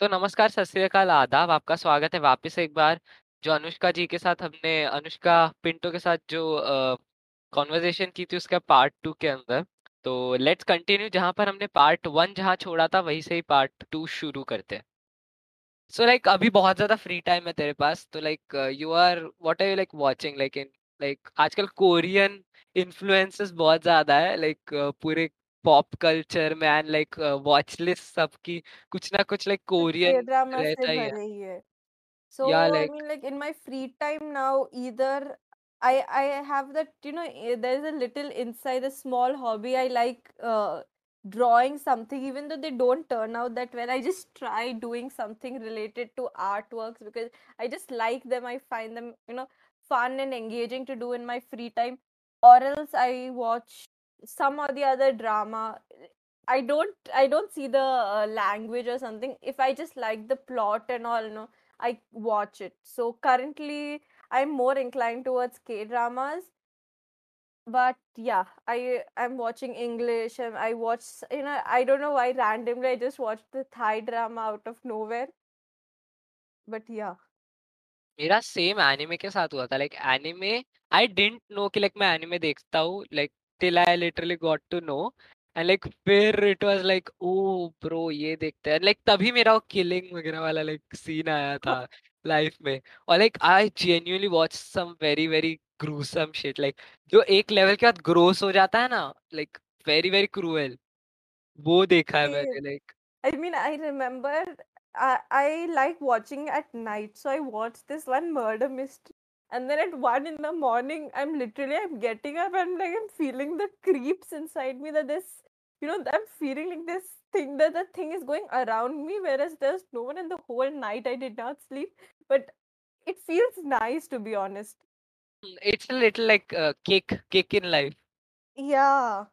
तो नमस्कार, सत श्री अकाल, आदाब, आपका स्वागत है वापस एक बार, जो अनुष्का जी के साथ हमने अनुष्का पिंटो के साथ जो कन्वर्सेशन की थी उसका पार्ट टू के अंदर। तो लेट्स कंटिन्यू जहाँ पर हमने पार्ट वन जहाँ छोड़ा था वहीं से ही पार्ट टू शुरू करते हैं। सो so, लाइक like, अभी बहुत ज़्यादा फ्री टाइम है तेरे पास तो like you are what are you like watching like in like आजकल कोरियन इन्फ्लुएंसेस बहुत ज़्यादा है लाइक like, पूरे पॉप कल्चर में एंड लाइक वॉच लिस्ट सबकी कुछ ना कुछ लाइक कोरियन K-drama से रहता ही है भरे ही है. So या I like mean, like in my free time now, either I I have that you know eh, there's a little inside a small hobby I like uh, drawing something even though they don't turn out that well. I just try doing something related to artworks because I just like them. I find them you know fun and engaging to do in my free time. Or else I watch some or the other drama. I don't I don't see the uh, language or something. If I just like the plot and all, you know, I watch it. So currently, I'm more inclined towards K dramas. But yeah, I I'm watching English and I watch you know I don't know why randomly I just watched the Thai drama out of nowhere. But yeah, मेरा same anime के साथ हुआ था like anime I didn't know कि like मैं anime देखता हूँ like till I literally got to know and like फिर it was like oh bro ये देखते हैं. लाइक तभी मेरा वो किलिंग वगैरह वाला लाइक सीन आया था लाइफ में. और like I genuinely watch some very very gruesome shit like जो एक लेवल के बाद ग्रोस हो जाता है ना लाइक वेरी वेरी क्रूएल वो देखा है मैंने like I mean, I remember I, I like watching at night, so I watched this one murder mystery. and then at one in the morning i'm literally i'm getting up and like i'm feeling the creeps inside me that this you know i'm feeling like this thing that the thing is going around me whereas there's no one in the whole night i did not sleep. But it feels nice to be honest. It's a little like a kick, kick in life. Yeah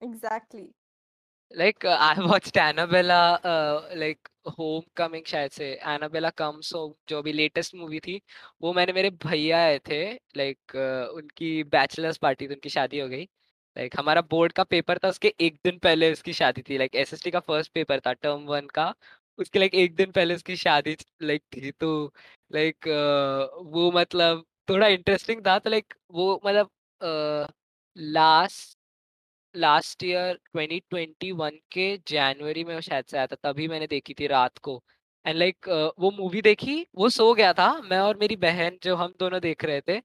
exactly. Like uh, i watched annabella uh, like homecoming शायद से Annabelle comes home जो अभी latest movie थी, वो मैंने मेरे भैया आए थे लाइक उनकी बैचलर्स पार्टी थी, उनकी शादी हो गई। लाइक हमारा बोर्ड का पेपर था, उसके एक दिन पहले उसकी शादी थी लाइक एसएसटी का फ़र्स्ट पेपर था टर्म वन का, उसके लाइक एक दिन पहले उसकी शादी लाइक थी तो लाइक वो मतलब थोड़ा इंटरेस्टिंग था तो लाइक वो मतलब लास्ट लास्ट ईयर 2021 के जनवरी में शायद से आया था तभी मैंने देखी थी रात को। एंड लाइक like, वो मूवी देखी वो सो गया था मैं और मेरी बहन जो हम दोनों देख रहे थे।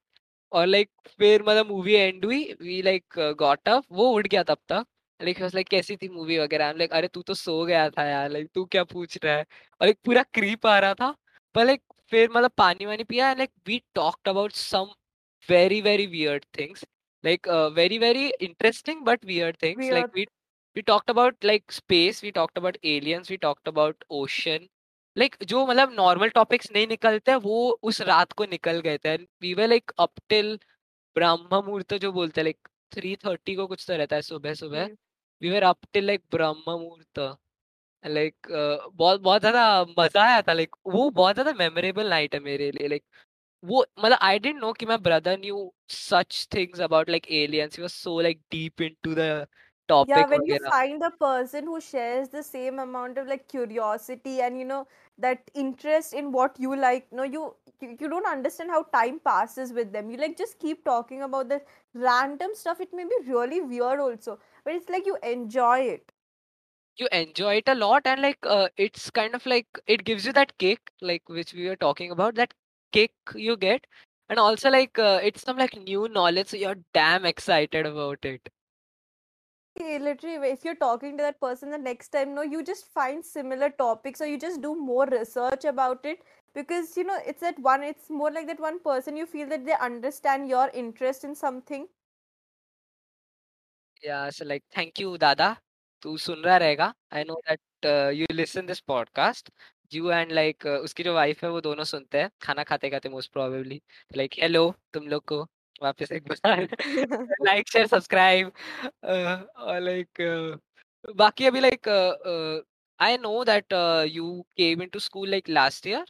और लाइक like, फिर मतलब मूवी एंड हुई वी लाइक गॉट अप वो उठ गया तब तक। लाइक लाइक कैसी थी मूवी वगैरह? लाइक अरे तू तो सो गया था यार लाइक तू क्या पूछ रहा है? और एक पूरा क्रीप आ रहा था। पर लाइक फिर मतलब पानी वानी पिया like we talked about some very very weird things like uh, very very interesting but weird things weird. like we we talked about like space we talked about aliens we talked about ocean like जो मतलब normal topics नहीं निकलते हैं वो उस रात को निकल गए थे we were like up till ब्रह्म मुहूर्त जो बोलते हैं like थ्री थर्टी को कुछ तो रहता है सुबह सुबह Mm. we were up till like Brahma muhurta like बहुत बहुत ज़्यादा मज़ा आया था लाइक वो बहुत ज़्यादा मेमोरेबल नाइट है मेरे लिए लाइक वो मतलब आई डिडंट नो कि my brother knew such things about like aliens he was so like deep into the Yeah, topic when you वगैरह find a person who shares the same amount of like curiosity and you know that interest in what you like, no, you you, you don't understand how time passes with them. You like just keep talking about the random stuff. It may be really weird also, but it's like you enjoy it. you enjoy it a lot and like uh, it's kind of like it gives you that kick like which we were talking about that kick you get and also like uh, it's some like new knowledge so you're damn excited about it Okay, Literally, if you're talking to that person the next time, no, you just find similar topics or you just do more research about it because you know it's that one. It's more like that one person you feel that they understand your interest in something Yeah, so like thank you दादा तू सुन रहा रहेगा आई know that you listen this podcast You and like उसकी जो wife है वो दोनों सुनते हैं खाना खाते खाते मोस्ट प्रोबेबली लाइक हेलो तुम लोग को वापस एक बार लाइक शेयर सब्सक्राइब और लाइक बाकी अभी like I know that you came into school like last year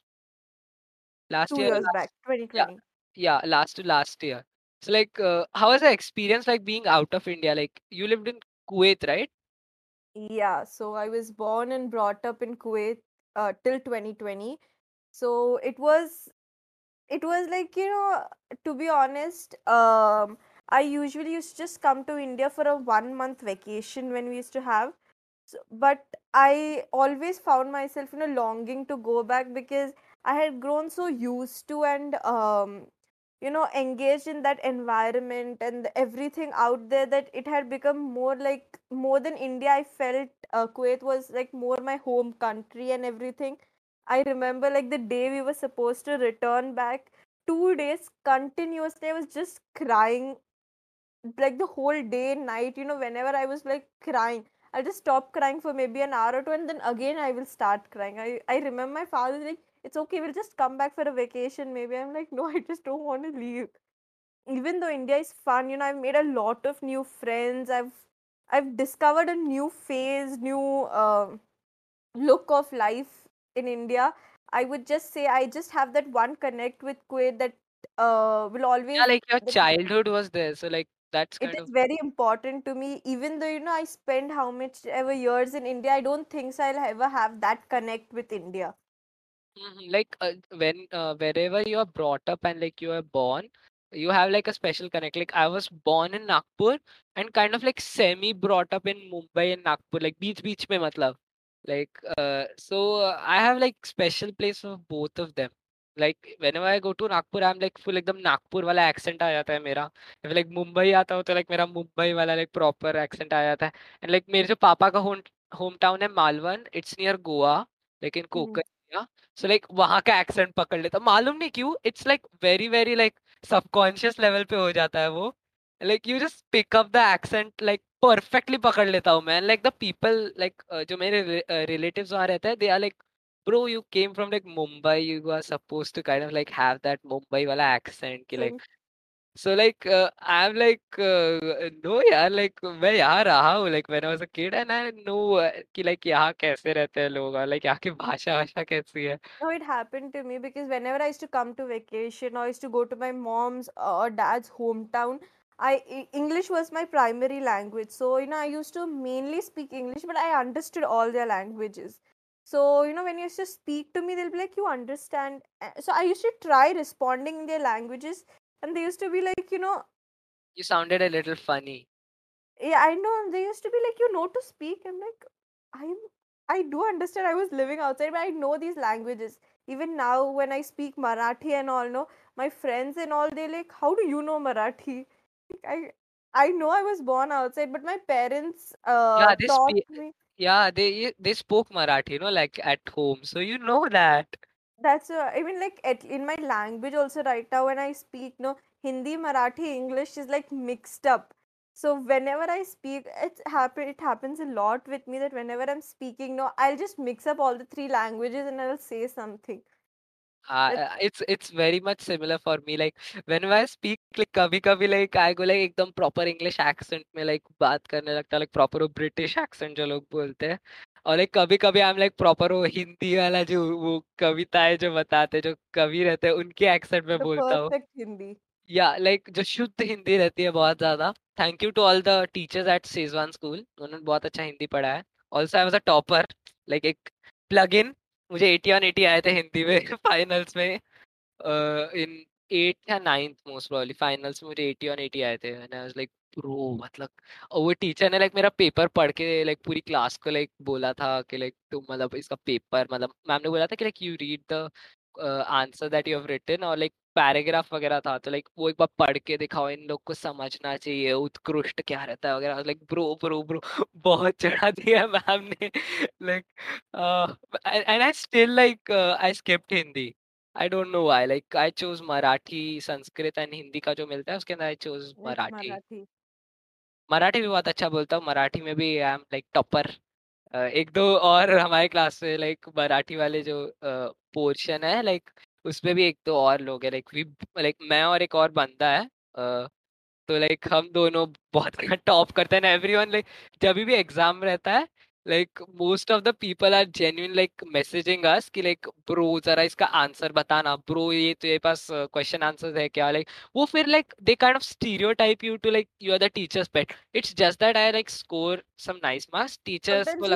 last year या last two last year so like how was the experience like being out of India like you lived in Kuwait right या so I was born and brought up in Kuwait uh, till 2020 so it was it was like you know to be honest um i usually used to just come to india for a one month vacation when we used to have. So, but i always found myself you know longing to go back because i had grown so used to and um you know engaged in that environment and everything out there that it had become more like more than india i felt uh, kuwait was like more my home country and everything. I remember like the day we were supposed to return back two days continuously i was just crying. Like the whole day night you know whenever i was like crying i'll just stop crying for maybe an hour or two and then again i will start crying. I i remember my father like it's okay we'll just come back for a vacation maybe. I'm like no i just don't want to leave. Even though india is fun you know i've made a lot of new friends i've i've discovered a new phase new uh, look of life in india. I would just say i just have that one connect with kuwait that uh, will always Yeah, like your childhood was there, so like that's it is very important to me even though you know i spend how much ever years in india i don't think so i'll ever have that connect with india Mhm, Like uh, when uh, wherever you are brought up and like you are born, you have like a special connect. Like I was born in Nagpur and kind of like semi brought up in Mumbai and Nagpur, like beach beach mein matlab. Like uh, so uh, I have like special place for both of them. Like whenever I go to Nagpur, I'm like full एकदम नागपुर वाला accent आ जाता है मेरा. If like Mumbai आता हूँ तो like मेरा मुंबई वाला like proper accent आ जाता है. And like मेरे जो पापा का home hometown है Malvan, it's near Goa, like in Mhm. Konkan so like वहाँ का एक्सेंट पकड़ लेता। मालूम नहीं क्यों it's like very very like subconscious level पे हो जाता है वो। Like you just pick up the accent like perfectly पकड़ लेता हूँ मैं। लाइक द पीपल लाइक जो मेरे रिलेटिव वहाँ रहते हैं they are like bro, you came from, like, mumbai. You are supposed to kind of, like, have that mumbai wala accent ki like Same. so like uh, i'm like uh, no यार like मैं यहाँ रहा हूँ like when I was a kid and I know uh, कि like यहाँ कैसे रहते हैं लोग और like यहाँ की भाषा भाषा कैसी है No, it happened to me because whenever I used to come to vacation or I used to go to my mom's or dad's hometown, I E- English was my primary language. So, you know, I used to mainly speak English, but I understood all their languages. So, you know, when you used to speak to me, they'll be like, you understand. Uh, So I used to try responding in their languages, and they used to be like, you know, You sounded a little funny. yeah, I know. They used to be like, you know to speak. I'm like, I'm, I do understand. I was living outside, but I know these languages. Even now, when I speak Marathi and all, no, my friends and all, they like, how do you know Marathi? Like, I, I know I was born outside, but my parents uh Yeah, they taught speak. me. Yeah, they they spoke Marathi, you know, like at home, so you know that That's uh, I mean, like at, in my language also right now when I speak, no Hindi, Marathi, English is like mixed up. So whenever I speak, it happen it happens a lot with me that whenever I'm speaking, no, I'll just mix up all the three languages and I'll say something. Uh, That uh, it's it's very much similar for me. Like whenever I speak, like कभी कभी like I go like एकदम proper English accent में like बात करने लगता है like proper वो British accent जो लोग बोलते हैं और like कभी कभी I'm like proper वो हिंदी वाला जो वो कविताएँ जो बताते हैं जो कवि रहते हैं उनके एक्सेंट में बोलता हूँ। Hindi. या लाइक जो शुद्ध हिंदी रहती है बहुत ज़्यादा। Thank you to all the teachers at Sejwan school उन्होंने बहुत अच्छा हिंदी पढ़ाया also I was a topper like एक प्लग इन मुझे 80 ऑन 80 आए थे हिंदी में फाइनल्स में इन एट या नाइन्थ मोस्ट प्रोबब्ली फाइनल्स में मुझे 80 ऑन 80 आए थे। And I was like bro मतलब और वो टीचर ने लाइक मेरा पेपर पढ़ के लाइक पूरी क्लास को लाइक बोला था कि लाइक तुम मतलब इसका पेपर मतलब मैम ने बोला था कि like you read the answer that you have written और लाइक पैराग्राफ वगैरह था। तो लाइक वो एक बार पढ़ के दिखाओ इन लोग को समझना चाहिए उत्कृष्ट क्या रहता है वगैरह। लाइक ब्रो ब्रो ब्रो बहुत चढ़ा दिया मैम ने। Like and I still like I skipped Hindi I don't know why like I chose Marathi Sanskrit and Hindi का जो मिलता है उसके अंदर I chose Marathi Marathi. Marathi भी बहुत अच्छा बोलता हूँ। मराठी में भी आई एम लाइक टॉपर एक दो और हमारे क्लास में लाइक मराठी वाले जो पोर्शन है लाइक उसमें भी एक दो और लोग हैं लाइक वी लाइक मैं और एक और बंदा है तो लाइक हम दोनों बहुत टॉप करते हैं एवरीवन लाइक जब भी एग्ज़ाम रहता है like most of the people are genuine like messaging us कि लाइक ब्रो जरा इसका आंसर बताना। ब्रो ये तेरे पास क्वेश्चन आंसर है क्या? लाइक वो फिर like they kind of stereotype you to like you are the teachers' pet it's just that I like score some nice marks teachers को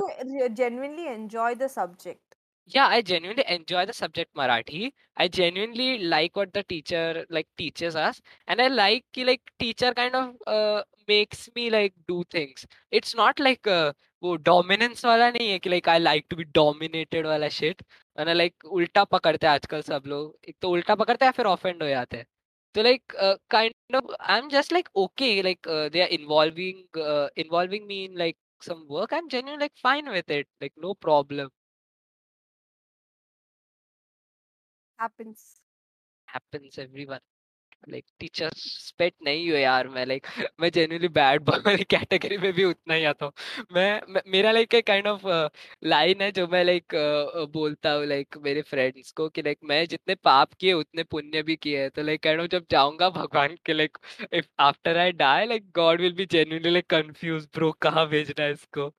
genuinely enjoy the subject. yeah i genuinely enjoy the subject marathi i genuinely like what the teacher like teaches us and i like ki, like teacher kind of uh, makes me like do things it's not like uh, वो dominance वाला नहीं है कि like I like to be dominated वाला shit वरना like उल्टा पकड़ते हैं आजकल सब लोग एक तो उल्टा पकड़ते हैं फिर ऑफेंड हो जाते हैं तो like kind of I am just like okay like they are involving involving me in like some work i'm genuinely like fine with it like no problem happens. happens everyone like teacher spit नहीं हुए यार मैं like मैं genuinely bad boy वाली category में भी उतना ही आता हूँ मैं मेरा like एक kind of uh, line है जो मैं like uh, बोलता हूँ like मेरे friends को कि like मैं जितने पाप किए उतने पुण्य भी किए हैं तो like kind of जब जाऊँगा भगवान के like if after I die like God will be genuinely like confused bro कहाँ भेजना है इसको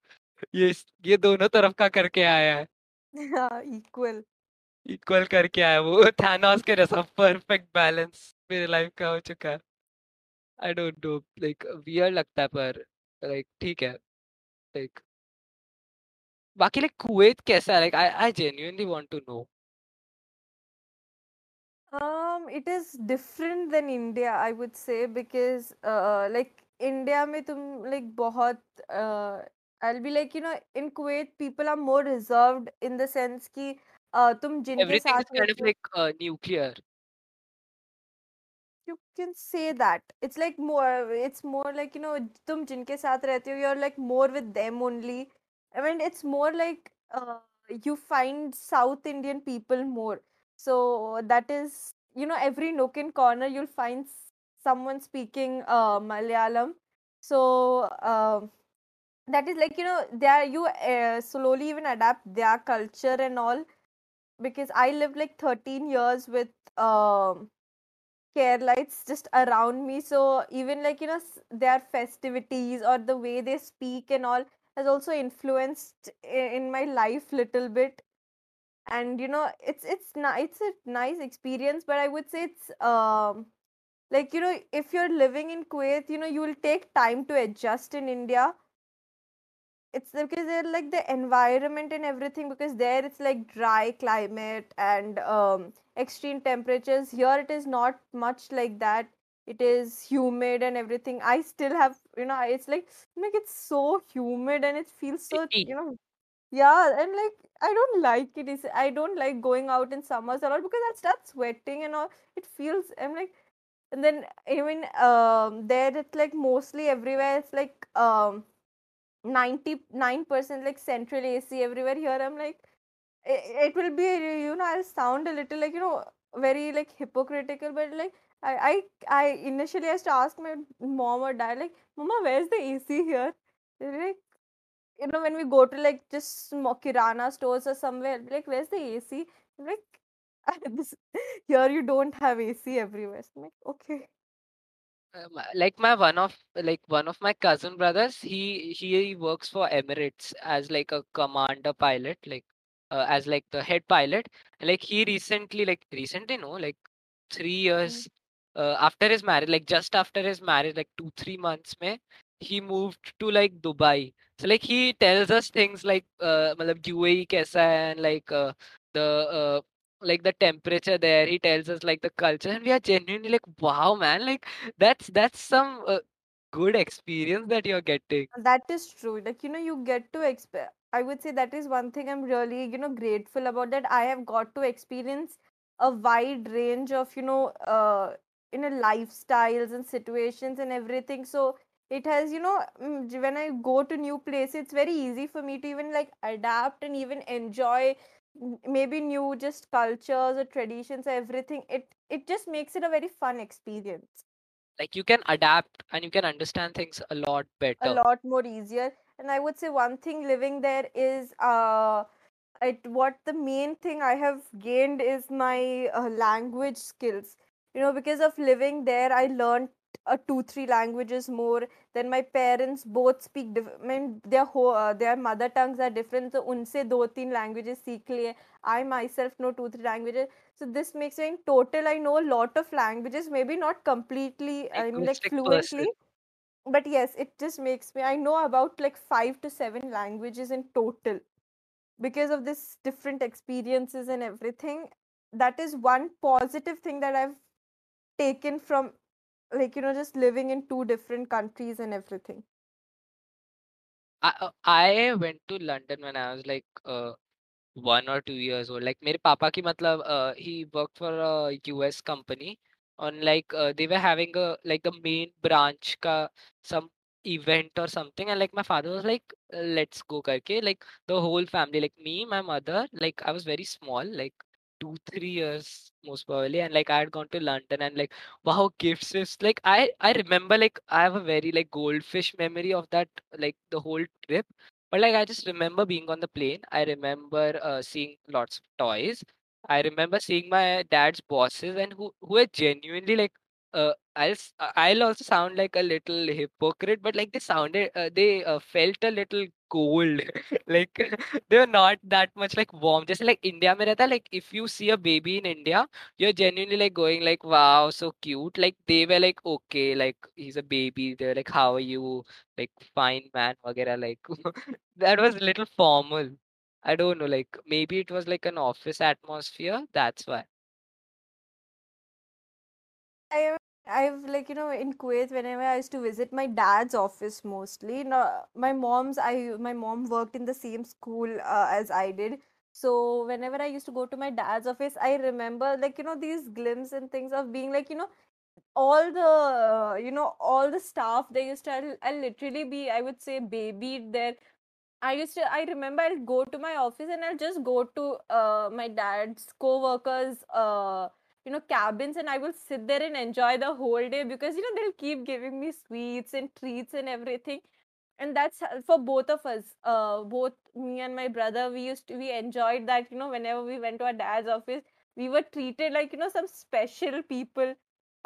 ये ये दोनों तरफ़ का करके आया है हाँ इक्वल इक्वल करके आया वो थानोस के जैसा परफेक्ट बैलेंस मेरे लाइफ का हो चुका है I don't know like where लगता है पर लाइक ठीक है लाइक बाकी लाइक कुवैत कैसा है like I I genuinely want to know um it is different than india i would say because uh, like india में तुम like बहुत uh, I'll be like you know in Kuwait people are more reserved in the sense कि uh, तुम जिनके everything is साथ kind of रहते हो like uh, nuclear you can say that it's like more it's more like you know tum jinke saath rehte ho you're like more with them only i mean it's more like uh, you find south indian people more so that is you know every nook and corner you'll find someone speaking uh, malayalam so uh, that is like you know there you uh, slowly even adapt their culture and all because i lived like 13 years with um Keralites just around me. So even like you know their festivities or the way they speak and all has also influenced in my life little bit. And you know it's it's it's a nice experience, but I would say it's um like you know if you're living in Kuwait, you know you will take time to adjust in India it's because they're like the environment and everything because there it's like dry climate and um, extreme temperatures. Here it is not much like that. It is humid and everything. I still have you know it's like like it's so humid and it feels so you know yeah and like i don't like it. Is i don't like going out in summers a lot because i start sweating and all. It feels i'm like and then even um there it's like mostly everywhere it's like um 99% like central AC everywhere here. I'm like, it, it, will be, you know, I'll sound a little like, you know, very like hypocritical, but like, I, I, I initially I used to ask my mom or dad, like, Mama, where's the AC here? Like, you know, when we go to like just Kirana stores or somewhere, like, where's the AC? Like, this, here you don't have AC everywhere. So I'm like, okay. Um, like my one of like one of my cousin brothers he he works for emirates as like a commander pilot like uh, as like the head pilot. Like he recently like recently no like three years uh, after his marriage like just after his marriage like two three months mein, he moved to like dubai. So like he tells us things like uh, uae kaisa hai and like uh, the uh, like the temperature there he tells us like the culture and we are genuinely like wow man like that's that's some uh, good experience that you're getting. That is true like you know you get to exp i would say that is one thing i'm really you know grateful about that i have got to experience a wide range of you know uh you know lifestyles and situations and everything. So it has you know mm, when i go to new places it's very easy for me to even like adapt and even enjoy maybe new just cultures or traditions everything it it just makes it a very fun experience. Like you can adapt and you can understand things a lot better. a lot more easier. And i would say one thing living there is uh it what the main thing i have gained is my uh, language skills. You know because of living there i learned uh, two three languages more then my parents both speak diff- I mean their whole uh, their mother tongues are different so unse do teen languages seekh liye. I myself know two three languages. So this makes me in total i know a lot of languages maybe not completely i mean like fluently person. but yes it just makes me i know about like 5 to 7 languages in total because of this different experiences and everything. That is one positive thing that i've taken from like you know just living in two different countries and everything I uh, I went to London when I was like uh, one or two years old. Like मेरे पापा की मतलब uh, he worked for a US company on like uh, they were having a like the main branch का some event or something and like my father was like uh, let's go करके like the whole family like me my mother like I was very small like two three years most probably and like I had gone to London and like wow gifts is like I I remember like I have a very like goldfish memory of that like the whole trip but like I just remember being on the plane. I remember uh, seeing lots of toys. I remember seeing my dad's bosses and who who are genuinely like uh I'll s- uh, I'll also sound like a little hypocrite, but like they sounded uh, they uh, felt a little cold. like they were not that much like warm. Just like India में रहता है, like if you see a baby in India, you're genuinely like going like wow so cute. Like they were like okay like he's a baby. They're like how are you? Like fine man वगैरह like that was a little formal. I don't know, like maybe it was like an office atmosphere. That's why. I I've like you know in Kuwait whenever I used to visit my dad's office mostly. No, my mom's I my mom worked in the same school uh, as I did. So whenever I used to go to my dad's office, I remember like you know these glimpses and things of being like you know all the uh, you know all the staff they used to I'll, I'll literally be I would say babied there I used to, I remember I'll go to my office and I'll just go to uh, my dad's co-workers, uh, you know, cabins and I will sit there and enjoy the whole day because, you know, they'll keep giving me sweets and treats and everything. And that's for both of us, uh, both me and my brother, we used to, we enjoyed that, you know, whenever we went to our dad's office, we were treated like, you know, some special people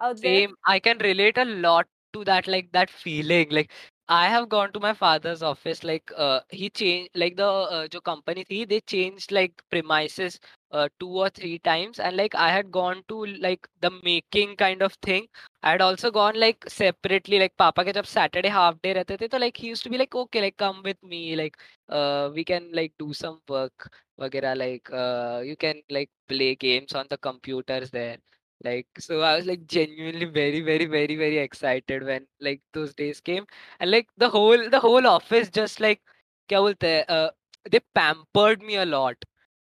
out there. Same. I can relate a lot to that, like that feeling. Like I have gone to my father's office. Like uh, he changed, like the uh, jo company thi, they changed like premises uh, two or three times. And like i had gone to like the making kind of thing. I had also gone like separately like papa ke jab saturday half day rehte the to like he used to be like okay like come with me like uh, we can like do some work wagera like uh, you can like play games on the computers there. Like so i was like genuinely very very very very excited when like those days came. And like the whole the whole office just like kya bolte hai, uh, they pampered me a lot.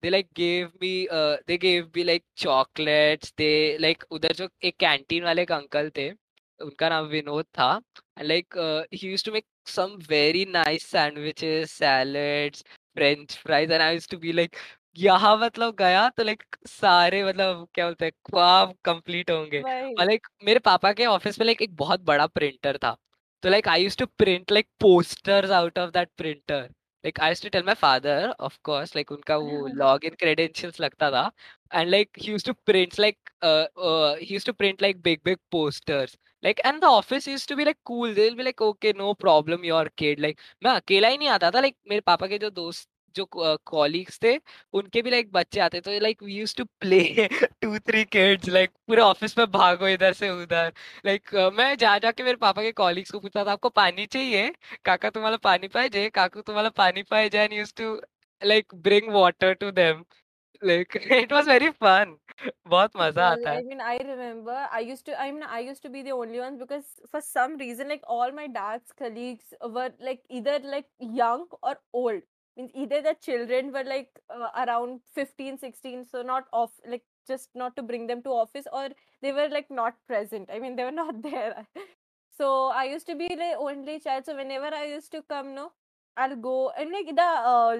They like gave me they gave me like chocolates they like उधर जो एक canteen वाले एक uncle थे उनका नाम विनोद था। Like uh, he used to make some very nice sandwiches salads french fries and i used to be like यहाँ मतलब गया तो लाइक सारे मतलब क्या बोलते हैं ख्वाब कंप्लीट होंगे। और लाइक मेरे पापा के ऑफ़िस में लाइक एक बहुत बड़ा प्रिंटर था। तो like I use to print like posters out of that printer like I used to tell my father of course like उनका वो लॉग इन क्रेडेंशियल्स लगता था and like he used to print like uh, uh he used to print like big big posters like and the office used to be like cool they'll be like okay no problem your kid like मैं अकेला ही नहीं आता था like मेरे पापा के जो दोस्त जो कॉलीग्स थे उनके भी लाइक बच्चे आते थे like we use to play two three kids like पूरे ऑफ़िस में भागो इधर से उधर। लाइक मैं जा जाके मेरे पापा के कॉलीग्स को पूछता था आपको पानी चाहिए? काका तुम्हारा पानी पाए जाए? काकू तुम्हारा पानी पाए जाए? Use to like bring water to them like it was very fun बहुत मज़ा आता है। I mean I remember I used to I mean I used to be the only one because for some reason like all my dad's colleagues were like either like young और old Means either the children were like uh, around 15, 16, so not off, like just not to bring them to office, or they were like not present. I mean, they were not there. So I used to be the only child. So whenever I used to come, no, I'll go and like the uh,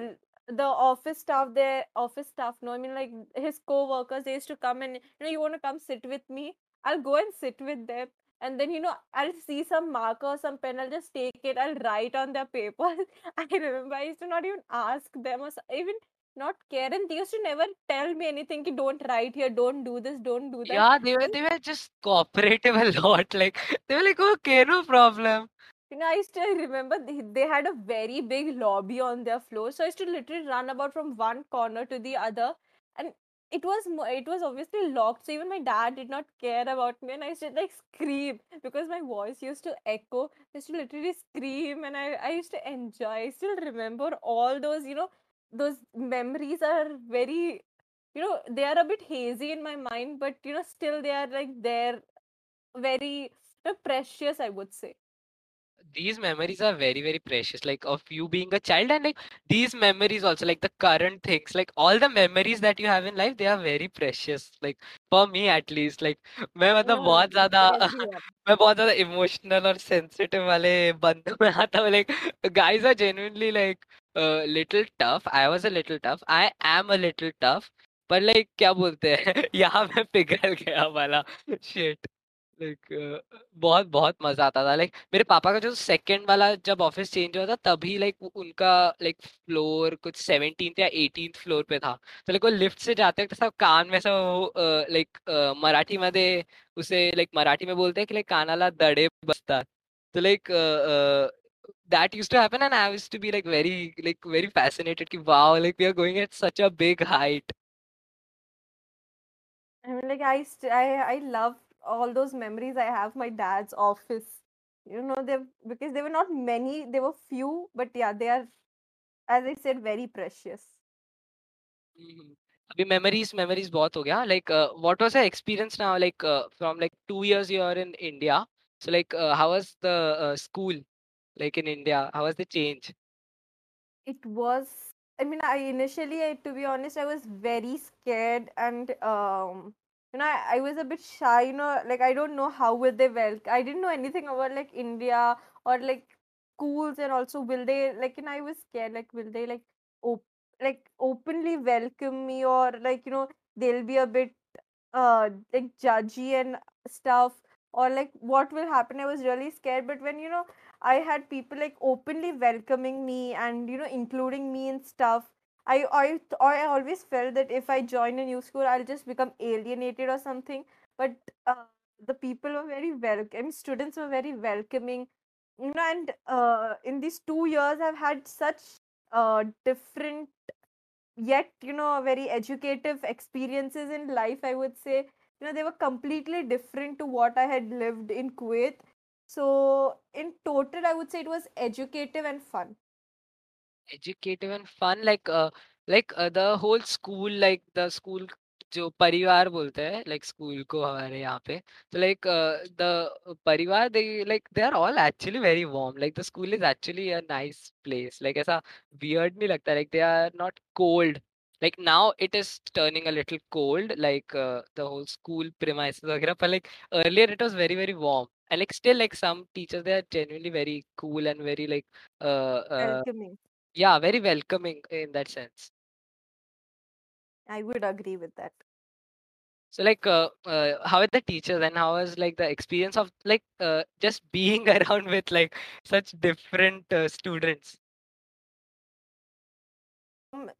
the office staff there office staff no i mean like his co-workers they used to come and you know you want to come sit with me i'll go and sit with them and then you know i'll see some marker some pen i'll just take it i'll write on their papers i remember i used to not even ask them or even not care and they used to never tell me anything ki, don't write here don't do this don't do that yeah they were they were just cooperative a lot like they were like okay no problem You know, I still remember they, they had a very big lobby on their floor. So I used to literally run about from one corner to the other. And it was it was obviously locked. So even my dad did not care about me. And I used to like scream because my voice used to echo. I used to literally scream and I, I used to enjoy. I still remember all those, you know, those memories are very you know they are a bit hazy in my mind but you know still they are like they're very you know, precious i would say these memories are very very precious like of you being a child and like these memories also like the current things like all the memories that you have in life they are very precious like for me at least like मैं मतलब yeah, बहुत ज्यादा for everyone मैं बहुत ज्यादा emotional और sensitive वाले बंदों में आता हूँ like guys are genuinely like uh, little tough I was a little tough I am a little tough पर like क्या बोलते हैं यहाँ मैं पिघल गया वाला shit लाइक बहुत बहुत मज़ा आता था। लाइक मेरे पापा का जो सेकंड वाला जब ऑफ़िस चेंज हुआ था तभी लाइक उनका लाइक फ्लोर कुछ सेवनटीन या एटीन फ्लोर पे था। तो लाइक वो लिफ्ट से जाते वक्त सब कान में सब लाइक मराठी मध्ये उसे लाइक मराठी में बोलते हैं कि लाइक कानाला दडे बसतात तो like that used to happen and I used to be like very like very fascinated कि wow like we are going at such a big height. I mean, like I, st- I, I love all those memories I have. My dad's office, you know, they because they were not many, they were few, but yeah, they are, as I said, very precious. हम्म, अभी memories memories बहुत हो गया like what was your experience now like from like two years you are in India so like how was the school like in India? How was the change? It was, I mean, I initially, I, to be honest, I was very scared and, um, you know, I, I was a bit shy, you know, like I don't know how will they welcome. I didn't know anything about like India or like schools and also will they like, you know, I was scared, like, will they like, op- like openly welcome me or like, you know, they'll be a bit uh like judgy and stuff or like what will happen i was really scared but when you know i had people like openly welcoming me and you know including me in stuff i i, I always felt that if i join a new school i'll just become alienated or something. But uh, the people were very welcoming students were very welcoming. You know and uh, in these two years i've had such uh, different yet you know very educative experiences in life i would say. You know they were completely different to what i had lived in kuwait. So in total i would say it was educative and fun educative and fun like uh, like uh, the whole school like the school जो परिवार बोलते हैं like school को हमारे यहाँ पे तो like uh, the परिवार they like they are all actually very warm like the school is actually a nice place like ऐसा weird नहीं लगता like they are not cold like now it is turning a little cold like uh, the whole school premises वगैरह पर like earlier it was very very warm and like still like some teachers they are genuinely very cool and very like uh, uh, welcoming yeah, very welcoming in that sense. i would agree with that So like, uh, uh, how are the teachers and how was like the experience of like uh, just being around with like such different uh, students? um,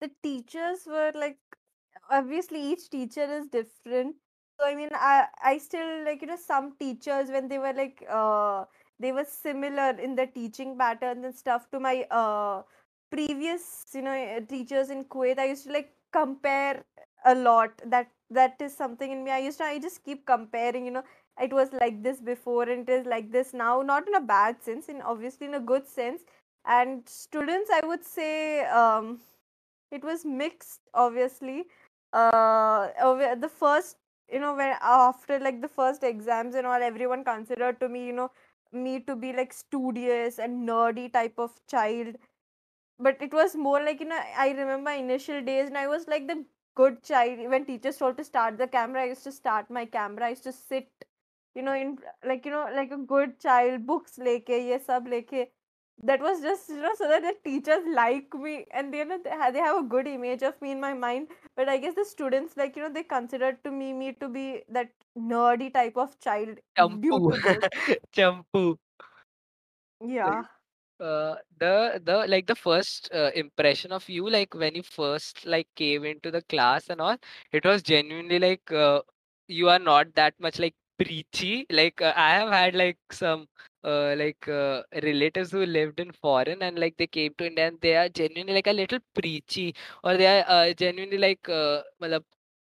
the teachers were like obviously each teacher is different so i mean i i still like you know some teachers when they were like uh they were similar in the teaching patterns and stuff to my uh previous you know uh, teachers in kuwait. I used to like compare a lot. That that is something in me. I used to i just keep comparing you know it was like this before and it is like this now. Not in a bad sense in obviously in a good sense. And students i would say um it was mixed obviously. Uh the first you know when after like the first exams and all everyone considered to me you know me to be like studious and nerdy type of child. But it was more like you know i remember initial days and i was like the good child. When teachers told to start the camera i used to start my camera. I used to sit you know in like you know like a good child books leke ye sab leke that was just you know so that the teachers like me and they, you know, they have, they have a good image of me in my mind. But i guess the students like you know they considered to me me to be that nerdy type of child Champu, to this. Champu. yeah. uh, the the like the first uh, impression of you like when you first like came into the class and all it was genuinely like uh, you are not that much like preachy like uh, i have had like some uh, like uh, relatives who lived in foreign and like they came to india and they are genuinely like a little preachy or they are uh, genuinely like uh, मतलब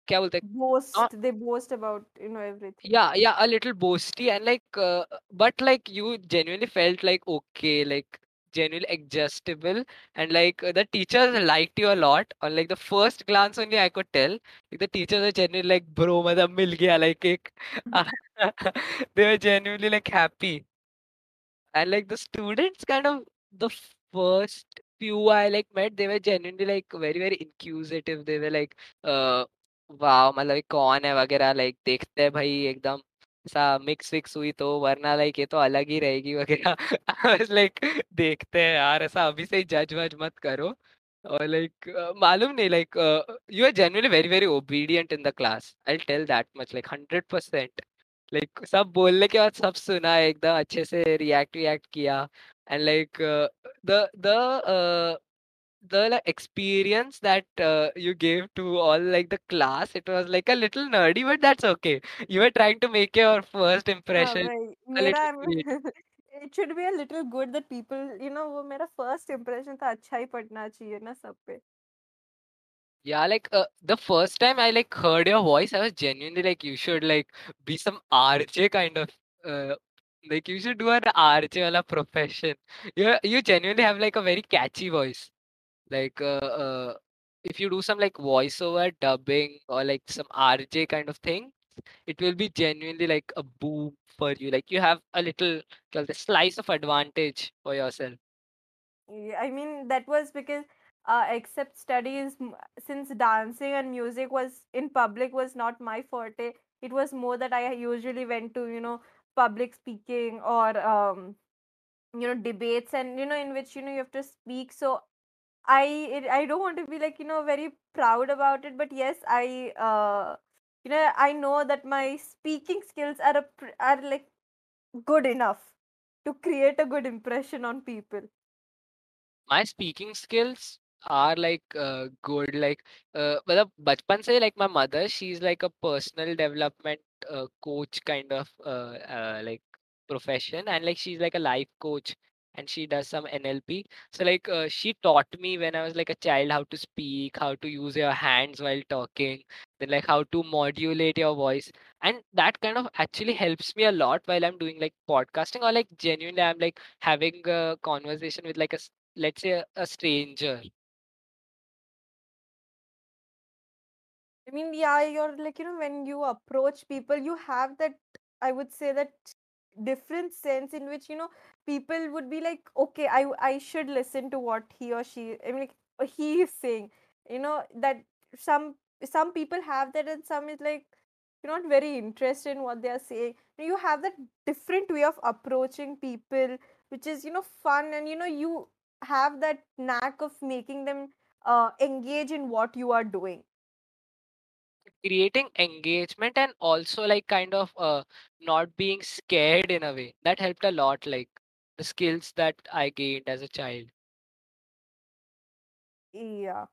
क्या बोलते हैं boast they boast about you know everything yeah, yeah, a little boasty and like, uh, but like you genuinely felt like okay, like genuinely adjustable and like the teachers liked you a lot on like the first glance only I could tell like, the teachers were genuinely like bro matlab mil gaya like ek they were genuinely like happy and like the students kind of the first few I like met they were genuinely like very very inquisitive they were like uh wow मतलब ये कौन है वगैरह like देखते हैं भाई एकदम ऐसा मिक्स विक्स हुई तो वरना लाइक ये तो अलग ही रहेगी वगैरह। like देखते हैं यार, ऐसा अभी से ही जज वज मत करो। और लाइक मालूम नहीं like you are genuinely very very obedient in the class, I'll tell that much, like 100% like सब बोलने के बाद सब सुना, एकदम अच्छे से रिएक्ट रिएक्ट किया। And like the the the like, experience that uh, you gave to all like the class it was like a little nerdy but that's okay you were trying to make your first हाँ impression भाई a मेरा little great it should be a little good that people you know वो मेरा first impression था अच्छा ही पड़ना चाहिए ना सब पे Yeah, like uh, the first time I like heard your voice, I was genuinely like, you should like be some RJ kind of uh, like you should do an RJ wala profession. You you genuinely have like a very catchy voice. Like, uh, uh, if you do some like voiceover dubbing or like some RJ kind of thing, it will be genuinely like a boom for you. Like, you have a little well, the slice of advantage for yourself. Yeah, I mean, that was because uh, except studies, since dancing and music was in public was not my forte. It was more that I usually went to, you know, public speaking or um, you know debates and you know in which you know you have to speak so I it, I don't want to be like you know very proud about it but yes I uh you know I know that my speaking skills are a, pr- are like good enough to create a good impression on people my speaking skills are like uh, good like uh, मतलब बचपन से like my mother she's like a personal development uh, coach kind of uh, uh, like profession and like she's like a life coach and she does some NLP so like uh, she taught me when I was like a child how to speak how to use your hands while talking then like how to modulate your voice. And that kind of actually helps me a lot while I'm doing like podcasting or like genuinely I'm like having a conversation with like a let's say a, a stranger. I mean, yeah, you're like, you know, when you approach people, you have that, I would say that different sense in which, you know, people would be like, okay, I I should listen to what he or she, I mean, like, he is saying, you know, that some some people have that and some is like, you're not very interested in what they are saying. You have that different way of approaching people, which is, you know, fun and, you know, you have that knack of making them uh, engage in what you are doing. Creating engagement and also like kind of uh, not being scared in a way that helped a lot like the skills that i gained as a child Yeah.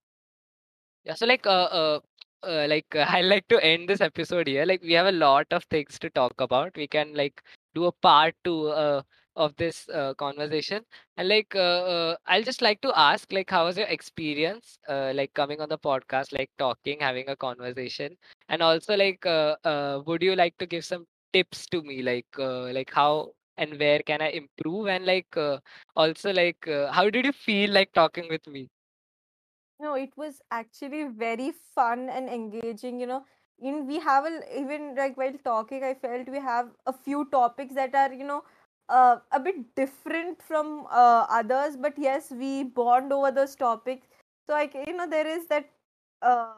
Yeah, so like uh, uh, uh like uh, I like to end this episode here. Like we have a lot of things to talk about. We can like do a part two uh, of this uh, conversation. And like uh, uh, I'll just like to ask like how was your experience uh, like coming on the podcast, like talking, having a conversation, and also like uh, uh, would you like to give some tips to me like uh, like how and where can I improve and like uh, also like uh, how did you feel like talking with me? No, it was actually very fun and engaging. You know, in we have a, even like while talking, I felt we have a few topics that are you know uh, a bit different from uh, others, but yes, we bond over those topics. So ca- you know, there is that uh,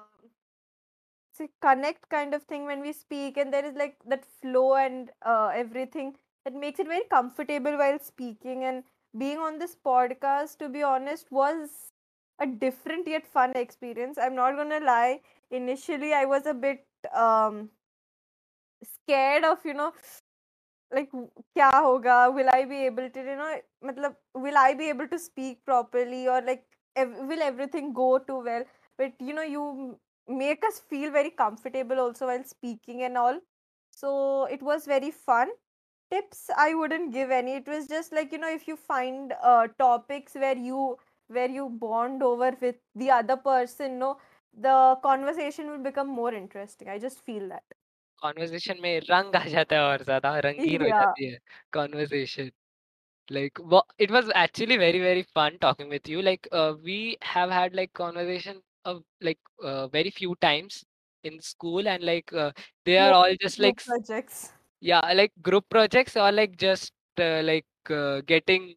connect kind of thing when we speak, and there is like that flow and uh, everything that makes it very comfortable while speaking and being on this podcast. To be honest, was a different yet fun experience. I'm not gonna lie. Initially, I was a bit um scared of you know like w- क्या होगा will I be able to you know मतलब will I be able to speak properly or like ev- will everything go too well but you know you m- make us feel very comfortable also while speaking and all so it was very fun tips I wouldn't give any it was just like you know if you find uh, topics where you where you bond over with the other person no the conversation will become more interesting I just feel that Conversation में रंग आ जाता है और ज़्यादा रंगीन हो yeah जाती है conversation. like well, it was actually very very fun talking with you like uh, we have had like conversation of like uh, very few times in school and like uh, they are More all just group like s- projects. yeah like group projects or like just uh, like uh, getting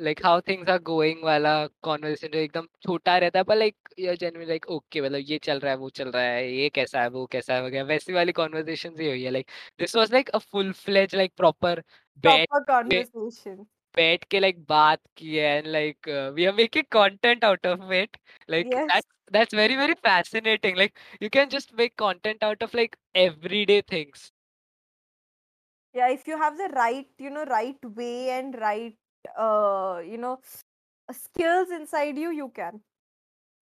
like how things are going वाला conversation जो एकदम छोटा रहता है पर like या genuinely like okay मतलब ये चल रहा है वो चल रहा है ये कैसा है वो कैसा है वगैरह वैसे वाली कॉन्वर्सेशन ही हुई है like this was like a full fledge like proper proper conversation बैठ के लाइक बात की है and like we are making content out of it like that's that's very very fascinating like you can just make content out of like everyday things या if you have the right you know right way and right uh you know skills inside you you can.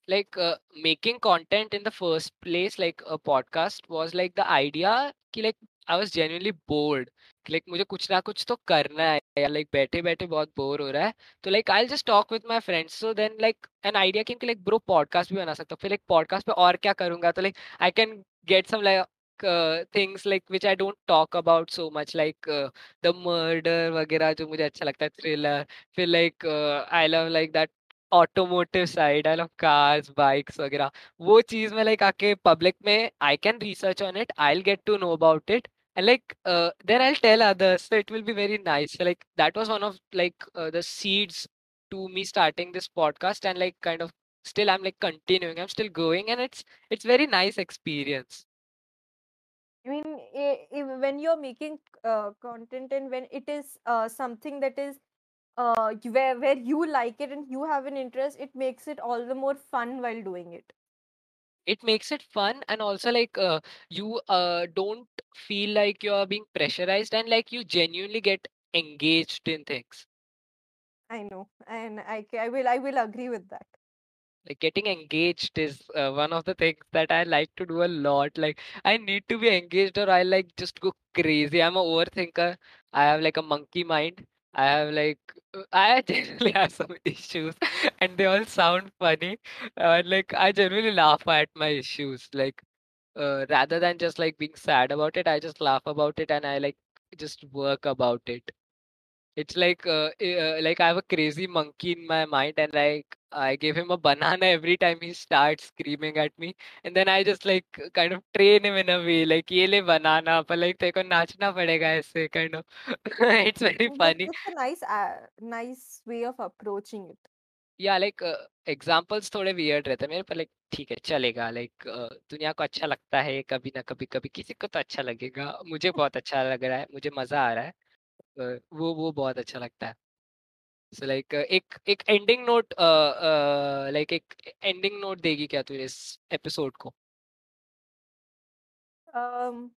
Like uh, making content in the first place like a podcast was like the idea कि like I was genuinely bored like मुझे कुछ ना कुछ तो करना है यार like बैठे बैठे बहुत बोर हो रहा है तो like I'll just talk with my friends so then like an idea came कि like bro podcast भी बना सकता हूँ फिर like podcast पे और क्या करूँगा तो like I can get some like uh, things like which I don't talk about so much like uh, the murder वगैरह जो मुझे अच्छा लगता है thriller फिर like uh, I love like that automotive side I love cars bikes वगैरह वो चीज में लाइक आके पब्लिक में I can research on it I get to know about it and like uh, then i'll tell others so it will be very nice so like that was one of like uh, the seeds to me starting this podcast and like kind of still i'm like continuing i'm still going and it's it's very nice experience I mean, i- i- when you're making uh, content and when it is uh, something that is uh, where where you like it and you have an interest, it makes it all the more fun while doing it. it makes it fun and also like uh, you uh, don't feel like you're being pressurized and like you genuinely get engaged in things I know, and I I will I will agree with that. like getting engaged is uh, one of the things that I like to do a lot. Like I need to be engaged or I like just go crazy. I'm a overthinker. I have like a monkey mind. I have like uh, I generally have some issues and they all sound funny. Uh, like I generally laugh at my issues. Like uh, rather than just like being sad about it, I just laugh about it and I like just work about it. It's like uh, eh, uh, like I have a crazy monkey in my mind, and like I give him a banana every time he starts screaming at me, and then I just like kind of train him in a way like ये ले banana, but like तेरे को नाचना पड़ेगा ऐसे kind of. It's very Mm, That funny. that's a nice uh, nice way of approaching it. Yeah, like uh, examples थोड़े weird रहते हैं मेरे पर like ठीक है चलेगा like uh, दुनिया को अच्छा लगता है कभी ना कभी कभी किसी को तो अच्छा लगेगा मुझे बहुत अच्छा लग रहा है मुझे मज़ा आ रहा है uh, वो वो बहुत अच्छा लगता है सो लाइक एक एक एंडिंग नोट लाइक एक एंडिंग नोट देगी क्या तू इस एपिसोड को Um,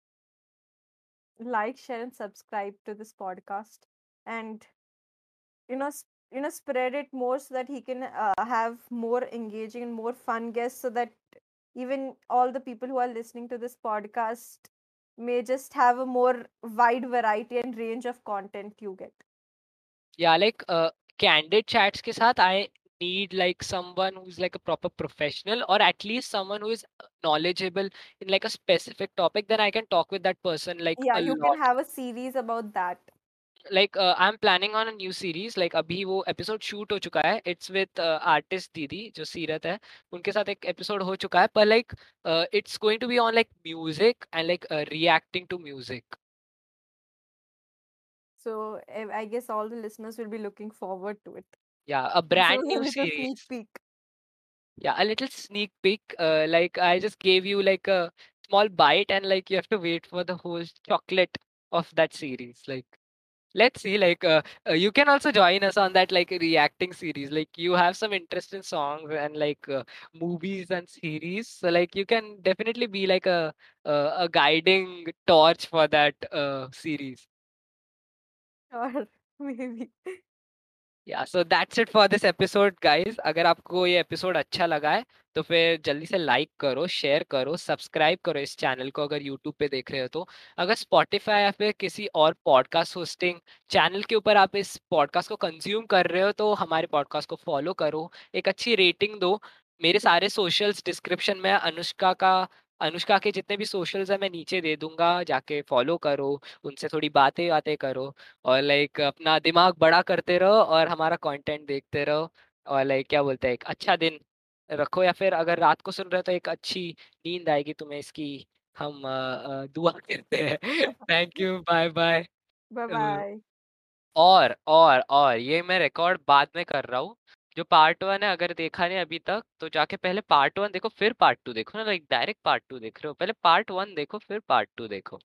like, share, and subscribe to this podcast, and you know, s- you know, spread it more so that he can uh, have more engaging and more fun guests, so that even all the people who are listening to this podcast may just have a more wide variety and range of content you get. या like candid chats के साथ I need like someone who's like a proper professional or at least someone who is knowledgeable in like a specific topic then i can talk with that person like Yeah, a you can have a series about that. like uh, i'm planning on a new series like अभी वो episode shoot हो चुका है it's with artist दीदी जो सीरत है उनके साथ एक एपिसोड हो चुका है पर like it's going to be on like music and like reacting to music So eh, I guess all the listeners will be looking forward to it. yeah a brand a new series peek. yeah a little sneak peek uh, like i just gave you like a small bite and like you have to wait for the whole chocolate of that series like let's see like uh, uh, you can also join us on that like reacting series like you have some interest in songs and like uh, movies and series so like you can definitely be like a uh, a guiding torch for that uh, series या, so that's it for this episode guys. अगर आपको ये episode अच्छा लगा है तो फिर जल्दी से लाइक करो, शेयर करो, सब्सक्राइब करो इस चैनल को अगर यूट्यूब पे देख रहे हो तो। अगर स्पॉटिफाई या फिर किसी और पॉडकास्ट होस्टिंग चैनल के ऊपर आप इस पॉडकास्ट को कंज्यूम कर रहे हो तो हमारे पॉडकास्ट को फॉलो करो, एक अच्छी रेटिंग दो। मेरे सारे सोशल्स डिस्क्रिप्शन में अनुष्का का अनुष्का के जितने भी सोशल्स है मैं नीचे दे दूँगा जाके फॉलो करो उनसे थोड़ी बातें बातें करो और लाइक अपना दिमाग बड़ा करते रहो और हमारा कंटेंट देखते रहो और लाइक क्या बोलते हैं एक अच्छा दिन रखो या फिर अगर रात को सुन रहे हो तो एक अच्छी नींद आएगी तुम्हें इसकी हम अ, अ, दुआ करते हैं। Thank you bye bye bye bye और और और ये मैं रिकॉर्ड बाद में कर रहा हूँ। जो पार्ट वन है, अगर देखा नहीं अभी तक तो जाके पहले पार्ट वन देखो, फिर पार्ट टू देखो ना लाइक डायरेक्ट पार्ट टू देख रहे हो। पहले पार्ट वन देखो, फिर पार्ट टू देखो।